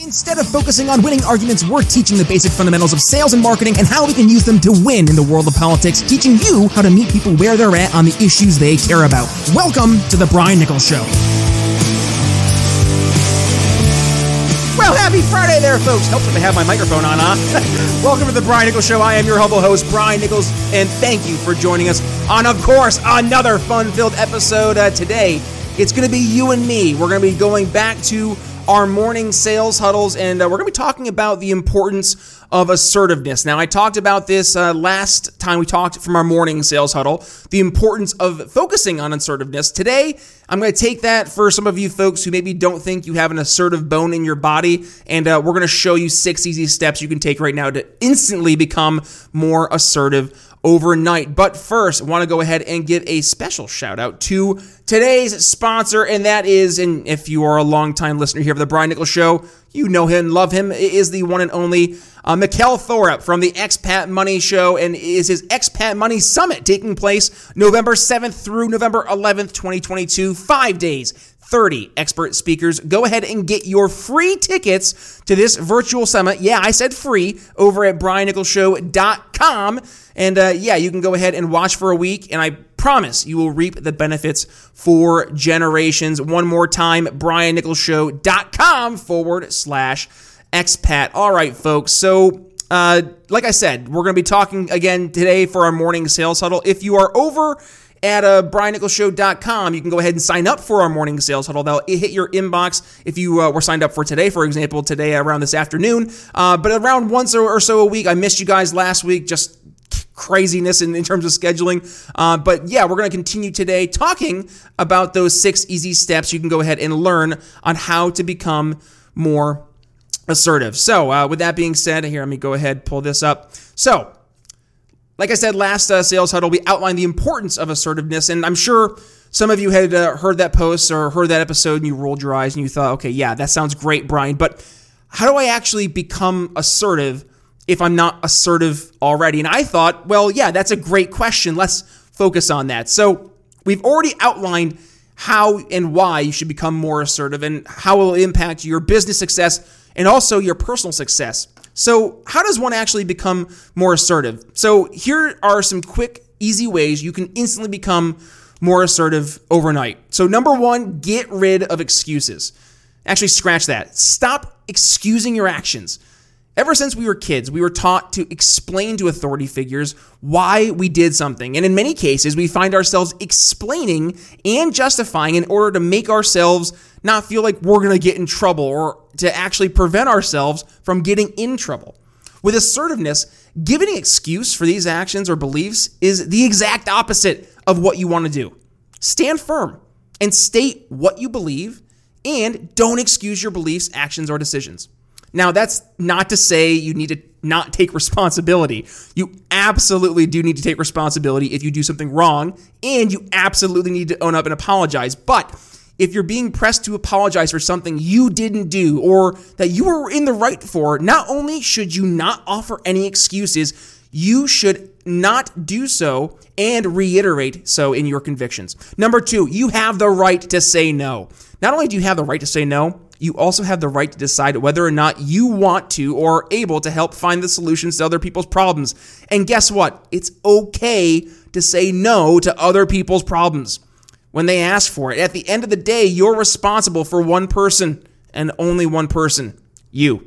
Instead of focusing on winning arguments, we're teaching the basic fundamentals of sales and marketing and how we can use them to win in the world of politics, teaching you how to meet people where they're at on the issues they care about. Welcome to the Brian Nichols Show. Well, happy Friday there, folks. Helps if I have my microphone on, huh? Welcome to the Brian Nichols Show. I am your humble host, Brian Nichols, and thank you for joining us on, of course, another fun filled episode uh, today. It's going to be you and me. We're going to be going back to our morning sales huddles, and uh, we're going to be talking about the importance of assertiveness. Now, I talked about this uh, last time we talked from our morning sales huddle, the importance of focusing on assertiveness. Today, I'm going to take that for some of you folks who maybe don't think you have an assertive bone in your body, and uh, we're going to show you six easy steps you can take right now to instantly become more assertive overnight. But first, want to go ahead and give a special shout out to today's sponsor, and that is, and if you are a longtime listener here of the Brian Nichols Show, you know him, love him, it is the one and only uh, Mikkel Thorup from the Expat Money Show, and is his Expat Money Summit taking place November 7th through November 11th, 2022, five days. 30 expert speakers. Go ahead and get your free tickets to this virtual summit. Yeah, I said free over at briannicholsshow.com. And uh, yeah, you can go ahead and watch for a week, and I promise you will reap the benefits for generations. One more time, briannicholsshow.com forward slash expat. All right, folks. So, uh, like I said, we're going to be talking again today for our morning sales huddle. If you are over at uh, briannicholsshow.com. You can go ahead and sign up for our morning sales huddle. They'll hit your inbox if you uh, were signed up for today, for example, today around this afternoon. Uh, but around once or so a week, I missed you guys last week. Just craziness in, in terms of scheduling. Uh, but yeah, we're going to continue today talking about those six easy steps you can go ahead and learn on how to become more assertive. So, uh, with that being said, here, let me go ahead pull this up. So, like I said last uh, sales huddle, we outlined the importance of assertiveness, and I'm sure some of you had uh, heard that post or heard that episode and you rolled your eyes and you thought, okay, yeah, that sounds great, Brian, but how do I actually become assertive if I'm not assertive already? And I thought, well, yeah, that's a great question. Let's focus on that. So we've already outlined how and why you should become more assertive and how it will impact your business success and also your personal success. So, how does one actually become more assertive? So, here are some quick, easy ways you can instantly become more assertive overnight. So, number one, get rid of excuses. Actually, scratch that. Stop excusing your actions. Ever since we were kids, we were taught to explain to authority figures why we did something. And in many cases, we find ourselves explaining and justifying in order to make ourselves not feel like we're going to get in trouble or to actually prevent ourselves from getting in trouble. With assertiveness, giving an excuse for these actions or beliefs is the exact opposite of what you want to do. Stand firm and state what you believe and don't excuse your beliefs, actions, or decisions. Now, that's not to say you need to not take responsibility. You absolutely do need to take responsibility if you do something wrong, and you absolutely need to own up and apologize. But if you're being pressed to apologize for something you didn't do or that you were in the right for, not only should you not offer any excuses, you should not do so and reiterate so in your convictions. Number two, you have the right to say no. Not only do you have the right to say no, you also have the right to decide whether or not you want to or are able to help find the solutions to other people's problems. And guess what? It's okay to say no to other people's problems when they ask for it. At the end of the day, you're responsible for one person and only one person you.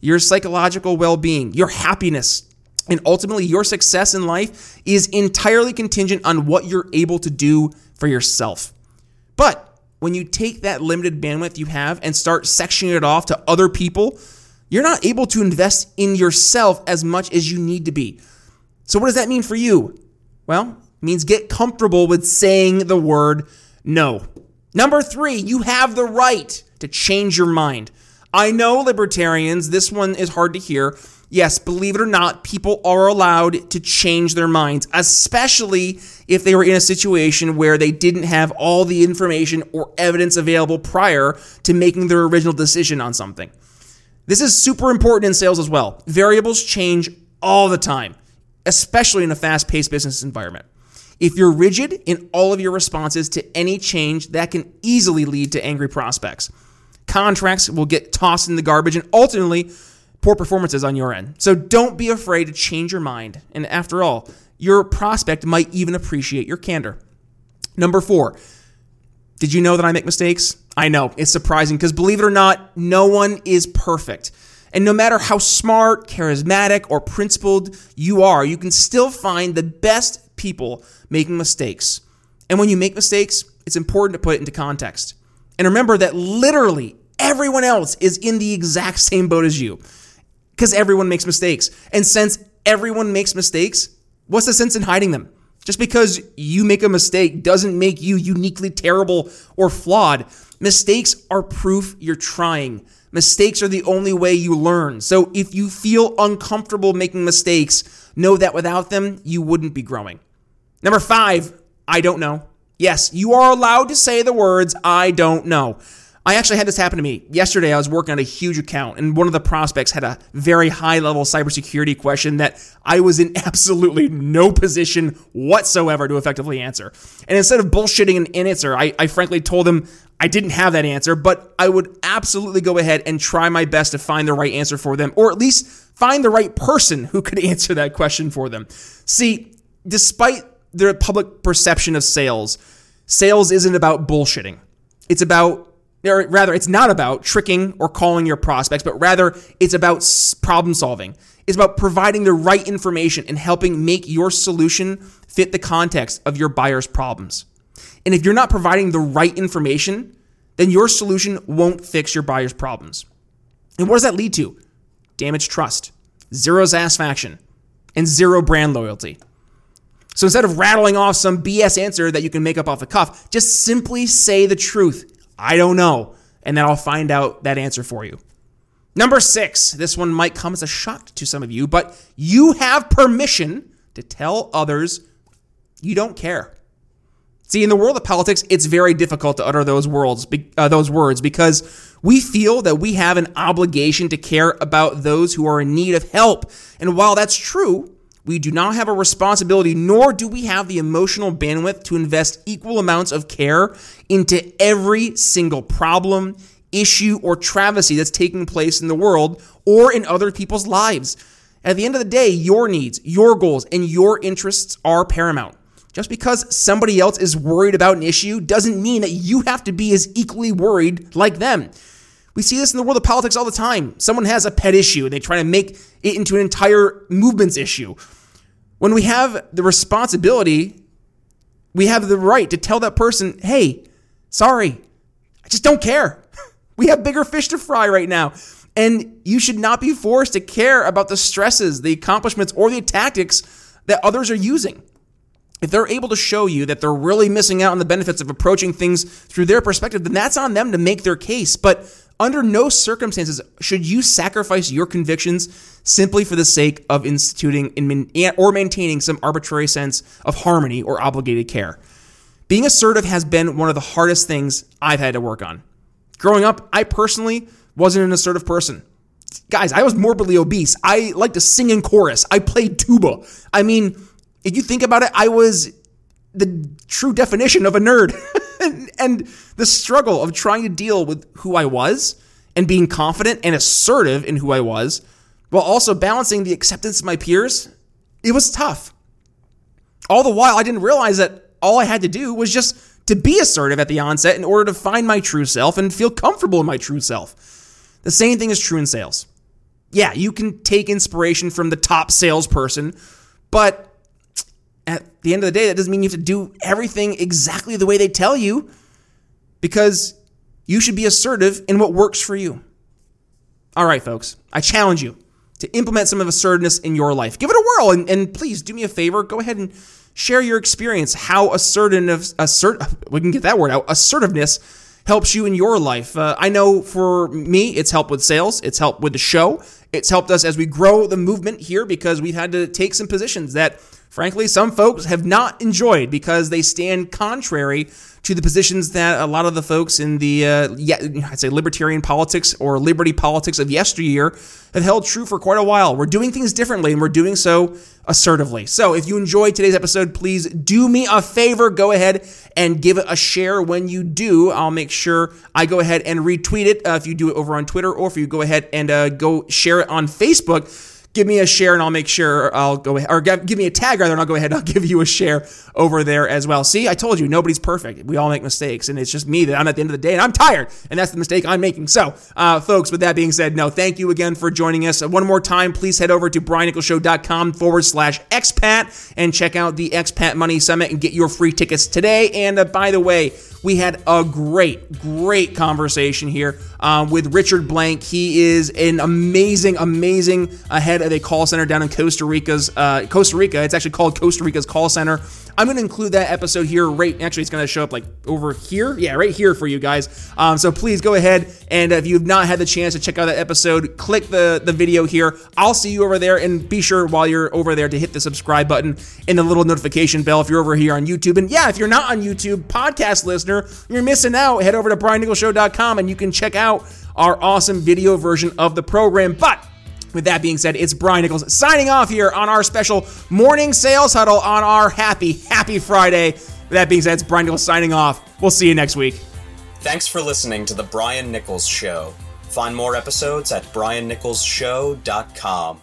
Your psychological well being, your happiness, and ultimately your success in life is entirely contingent on what you're able to do for yourself. But when you take that limited bandwidth you have and start sectioning it off to other people, you're not able to invest in yourself as much as you need to be. So, what does that mean for you? Well, it means get comfortable with saying the word no. Number three, you have the right to change your mind. I know libertarians, this one is hard to hear, yes, believe it or not, people are allowed to change their minds, especially if they were in a situation where they didn't have all the information or evidence available prior to making their original decision on something. This is super important in sales as well. Variables change all the time, especially in a fast paced business environment. If you're rigid in all of your responses to any change, that can easily lead to angry prospects. Contracts will get tossed in the garbage and ultimately poor performances on your end. So don't be afraid to change your mind. And after all, your prospect might even appreciate your candor. Number four, did you know that I make mistakes? I know, it's surprising because believe it or not, no one is perfect. And no matter how smart, charismatic, or principled you are, you can still find the best people making mistakes. And when you make mistakes, it's important to put it into context. And remember that literally everyone else is in the exact same boat as you because everyone makes mistakes. And since everyone makes mistakes, what's the sense in hiding them? Just because you make a mistake doesn't make you uniquely terrible or flawed. Mistakes are proof you're trying. Mistakes are the only way you learn. So if you feel uncomfortable making mistakes, know that without them, you wouldn't be growing. Number five, I don't know. Yes, you are allowed to say the words, I don't know. I actually had this happen to me. Yesterday, I was working on a huge account, and one of the prospects had a very high level cybersecurity question that I was in absolutely no position whatsoever to effectively answer. And instead of bullshitting an answer, I, I frankly told him I didn't have that answer, but I would absolutely go ahead and try my best to find the right answer for them, or at least find the right person who could answer that question for them. See, despite the public perception of sales, sales isn't about bullshitting. It's about or rather, it's not about tricking or calling your prospects, but rather it's about problem solving. It's about providing the right information and helping make your solution fit the context of your buyer's problems. And if you're not providing the right information, then your solution won't fix your buyer's problems. And what does that lead to? Damaged trust, zero satisfaction, and zero brand loyalty. So instead of rattling off some BS answer that you can make up off the cuff, just simply say the truth I don't know. And then I'll find out that answer for you. Number six, this one might come as a shock to some of you, but you have permission to tell others you don't care. See, in the world of politics, it's very difficult to utter those words, uh, those words, because we feel that we have an obligation to care about those who are in need of help. And while that's true, we do not have a responsibility, nor do we have the emotional bandwidth to invest equal amounts of care into every single problem, issue, or travesty that's taking place in the world or in other people's lives. At the end of the day, your needs, your goals, and your interests are paramount. Just because somebody else is worried about an issue doesn't mean that you have to be as equally worried like them. We see this in the world of politics all the time. Someone has a pet issue and they try to make it into an entire movement's issue. When we have the responsibility, we have the right to tell that person, hey, sorry, I just don't care. We have bigger fish to fry right now. And you should not be forced to care about the stresses, the accomplishments, or the tactics that others are using. If they're able to show you that they're really missing out on the benefits of approaching things through their perspective, then that's on them to make their case. But under no circumstances should you sacrifice your convictions simply for the sake of instituting or maintaining some arbitrary sense of harmony or obligated care. Being assertive has been one of the hardest things I've had to work on. Growing up, I personally wasn't an assertive person. Guys, I was morbidly obese. I liked to sing in chorus. I played tuba. I mean, if you think about it, I was the true definition of a nerd. and the struggle of trying to deal with who I was and being confident and assertive in who I was while also balancing the acceptance of my peers, it was tough. All the while, I didn't realize that all I had to do was just to be assertive at the onset in order to find my true self and feel comfortable in my true self. The same thing is true in sales. Yeah, you can take inspiration from the top salesperson, but at the end of the day, that doesn't mean you have to do everything exactly the way they tell you because you should be assertive in what works for you. All right, folks, I challenge you to implement some of assertiveness in your life. Give it a whirl and, and please do me a favor. Go ahead and share your experience, how assertive, assert, we can get that word out, assertiveness helps you in your life. Uh, I know for me, it's helped with sales, it's helped with the show, it's helped us as we grow the movement here because we've had to take some positions that frankly, some folks have not enjoyed because they stand contrary to the positions that a lot of the folks in the, uh, yeah, I'd say libertarian politics or liberty politics of yesteryear have held true for quite a while. We're doing things differently and we're doing so assertively. So if you enjoyed today's episode, please do me a favor. Go ahead and give it a share when you do. I'll make sure I go ahead and retweet it uh, if you do it over on Twitter or if you go ahead and uh, go share it on Facebook give me a share and I'll make sure I'll go ahead, or give me a tag rather, and I'll go ahead and I'll give you a share over there as well. See, I told you, nobody's perfect. We all make mistakes, and it's just me that I'm at the end of the day and I'm tired, and that's the mistake I'm making. So, uh, folks, with that being said, no, thank you again for joining us. One more time, please head over to briannicholsshow.com forward slash expat and check out the Expat Money Summit and get your free tickets today. And uh, by the way, we had a great, great conversation here um, with Richard Blank. He is an amazing, amazing head of a call center down in Costa Rica's uh, Costa Rica. It's actually called Costa Rica's call center. I'm going to include that episode here. Right, actually, it's going to show up like over here. Yeah, right here for you guys. Um, so please go ahead and if you've not had the chance to check out that episode, click the the video here. I'll see you over there, and be sure while you're over there to hit the subscribe button and the little notification bell if you're over here on YouTube. And yeah, if you're not on YouTube, podcast listener you're missing out. Head over to briannicholsshow.com and you can check out our awesome video version of the program. But with that being said, it's Brian Nichols signing off here on our special morning sales huddle on our happy, happy Friday. With that being said, it's Brian Nichols signing off. We'll see you next week. Thanks for listening to The Brian Nichols Show. Find more episodes at briannicholsshow.com.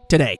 today.